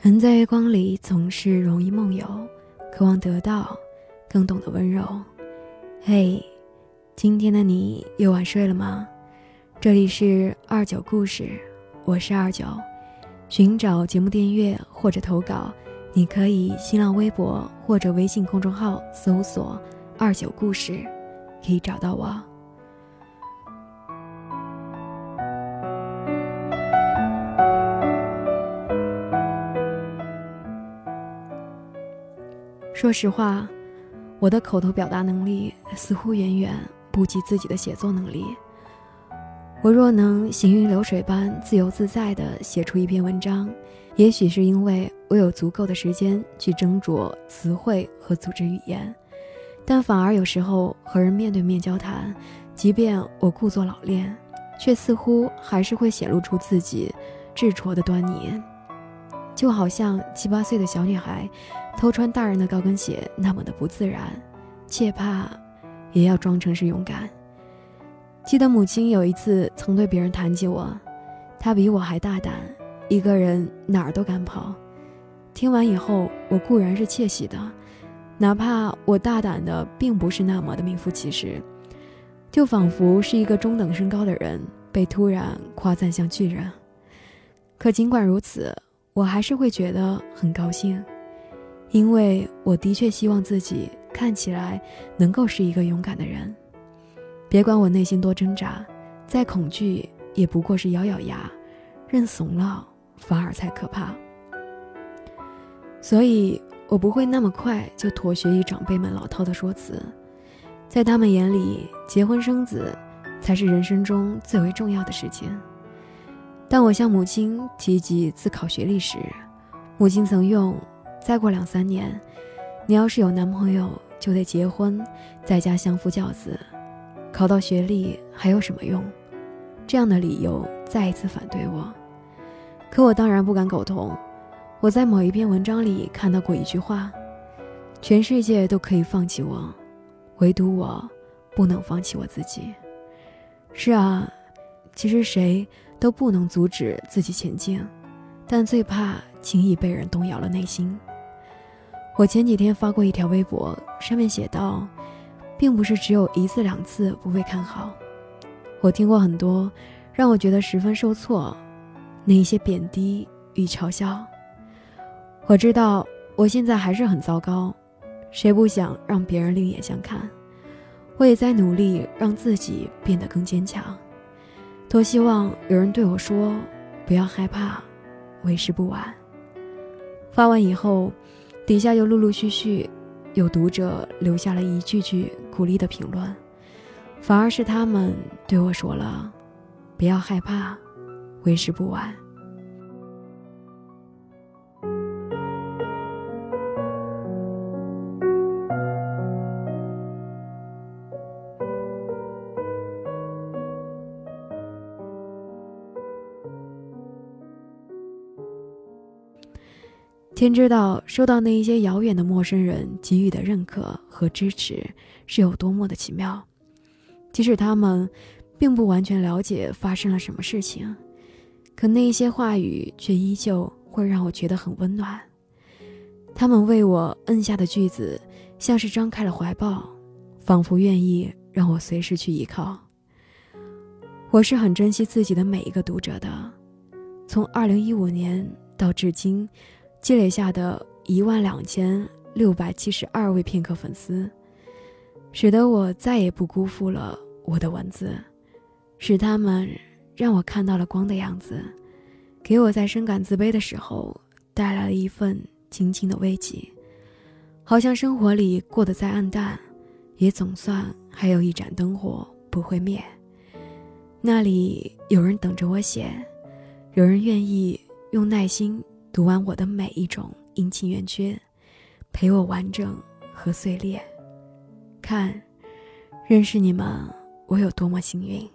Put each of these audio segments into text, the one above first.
人在月光里总是容易梦游，渴望得到更懂得温柔。嘿，今天的你又晚睡了吗？这里是二九故事，我是二九。寻找节目订阅或者投稿，你可以新浪微博或者微信公众号搜索“二九故事”，可以找到我。说实话，我的口头表达能力似乎远远不及自己的写作能力。我若能行云流水般自由自在地写出一篇文章，也许是因为我有足够的时间去斟酌词汇和组织语言，但反而有时候和人面对面交谈，即便我故作老练，却似乎还是会显露出自己稚拙的端倪，就好像七八岁的小女孩。偷穿大人的高跟鞋那么的不自然，切怕，也要装成是勇敢。记得母亲有一次曾对别人谈起我，她比我还大胆，一个人哪儿都敢跑。听完以后，我固然是窃喜的，哪怕我大胆的并不是那么的名副其实，就仿佛是一个中等身高的人被突然夸赞像巨人。可尽管如此，我还是会觉得很高兴。因为我的确希望自己看起来能够是一个勇敢的人，别管我内心多挣扎，再恐惧也不过是咬咬牙，认怂了反而才可怕。所以我不会那么快就妥协于长辈们老套的说辞，在他们眼里，结婚生子才是人生中最为重要的事情。当我向母亲提及自考学历时，母亲曾用。再过两三年，你要是有男朋友，就得结婚，在家相夫教子，考到学历还有什么用？这样的理由再一次反对我。可我当然不敢苟同。我在某一篇文章里看到过一句话：全世界都可以放弃我，唯独我不能放弃我自己。是啊，其实谁都不能阻止自己前进，但最怕轻易被人动摇了内心。我前几天发过一条微博，上面写道：“并不是只有一次两次不被看好，我听过很多让我觉得十分受挫，那一些贬低与嘲笑。我知道我现在还是很糟糕，谁不想让别人另眼相看？我也在努力让自己变得更坚强。多希望有人对我说：不要害怕，为时不晚。”发完以后。底下又陆陆续续有读者留下了一句句鼓励的评论，反而是他们对我说了：“不要害怕，为时不晚。”天知道，收到那一些遥远的陌生人给予的认可和支持是有多么的奇妙。即使他们并不完全了解发生了什么事情，可那一些话语却依旧会让我觉得很温暖。他们为我摁下的句子，像是张开了怀抱，仿佛愿意让我随时去依靠。我是很珍惜自己的每一个读者的，从二零一五年到至今。积累下的一万两千六百七十二位片刻粉丝，使得我再也不辜负了我的文字，使他们让我看到了光的样子，给我在深感自卑的时候带来了一份轻轻的慰藉。好像生活里过得再暗淡，也总算还有一盏灯火不会灭，那里有人等着我写，有人愿意用耐心。读完我的每一种阴晴圆缺，陪我完整和碎裂，看，认识你们，我有多么幸运。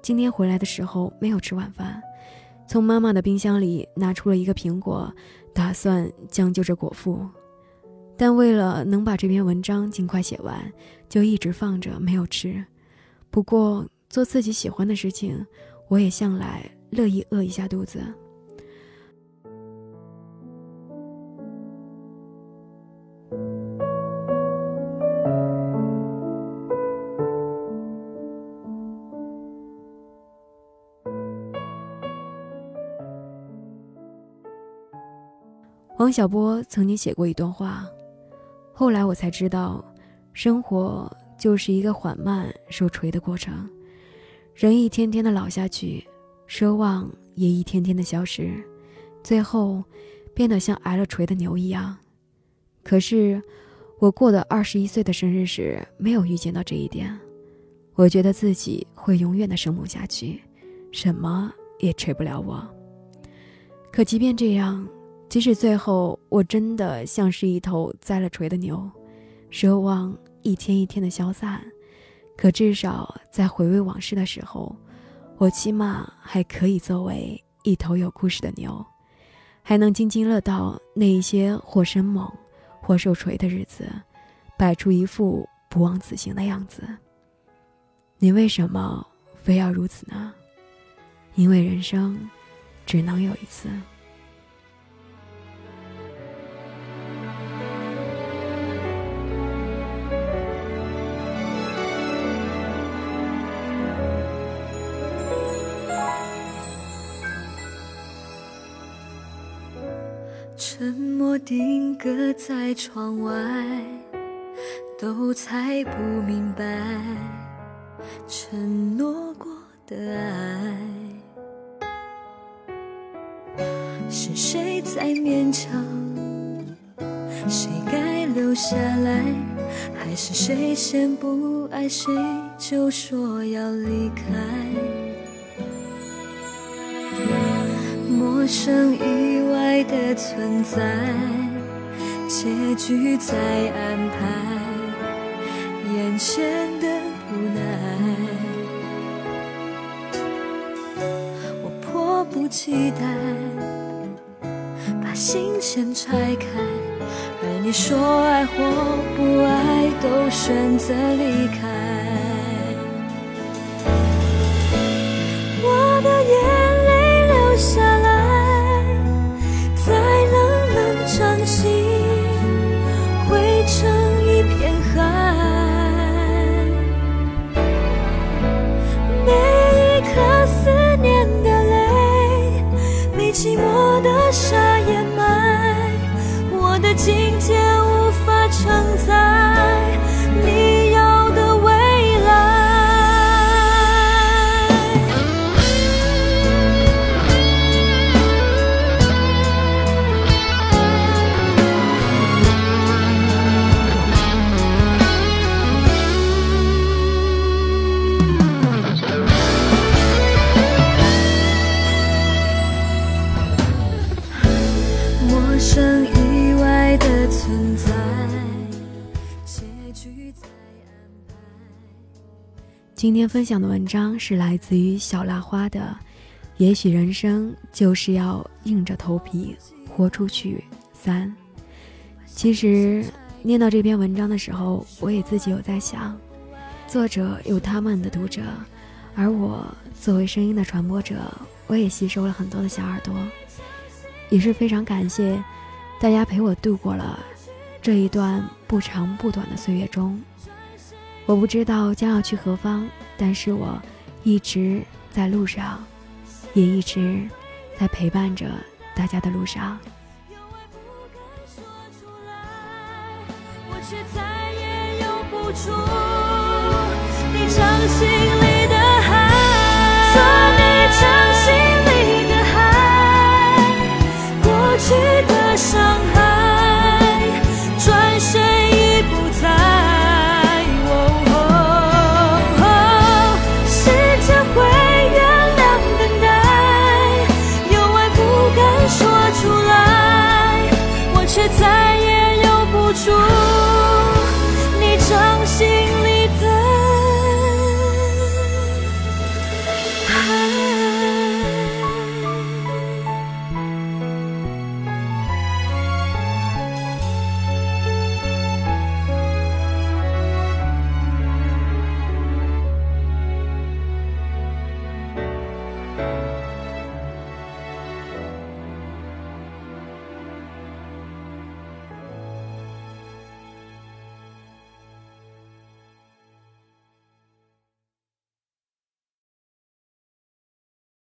今天回来的时候没有吃晚饭，从妈妈的冰箱里拿出了一个苹果，打算将就着果腹，但为了能把这篇文章尽快写完，就一直放着没有吃。不过做自己喜欢的事情，我也向来乐意饿一下肚子。王小波曾经写过一段话，后来我才知道，生活就是一个缓慢受锤的过程，人一天天的老下去，奢望也一天天的消失，最后变得像挨了锤的牛一样。可是，我过的二十一岁的生日时，没有预见到这一点，我觉得自己会永远的生猛下去，什么也锤不了我。可即便这样。即使最后我真的像是一头栽了锤的牛，奢望一天一天的消散，可至少在回味往事的时候，我起码还可以作为一头有故事的牛，还能津津乐道那一些或生猛，或受锤的日子，摆出一副不忘此行的样子。你为什么非要如此呢？因为人生只能有一次。沉默定格在窗外，都猜不明白，承诺过的爱，是谁在勉强？谁该留下来？还是谁先不爱谁就说要离开？陌生一爱的存在，结局在安排，眼前的无奈，我迫不及待把心先拆开，而你说爱或不爱，都选择离开。今天无法承载你要的未来。陌生。爱的存在。结局在安排今天分享的文章是来自于小辣花的，也许人生就是要硬着头皮活出去。三，其实念到这篇文章的时候，我也自己有在想，作者有他们的读者，而我作为声音的传播者，我也吸收了很多的小耳朵，也是非常感谢大家陪我度过了这一段不长不短的岁月中。我不知道将要去何方，但是我一直在路上，也一直在陪伴着大家的路上。我却再也有不出你掌心说。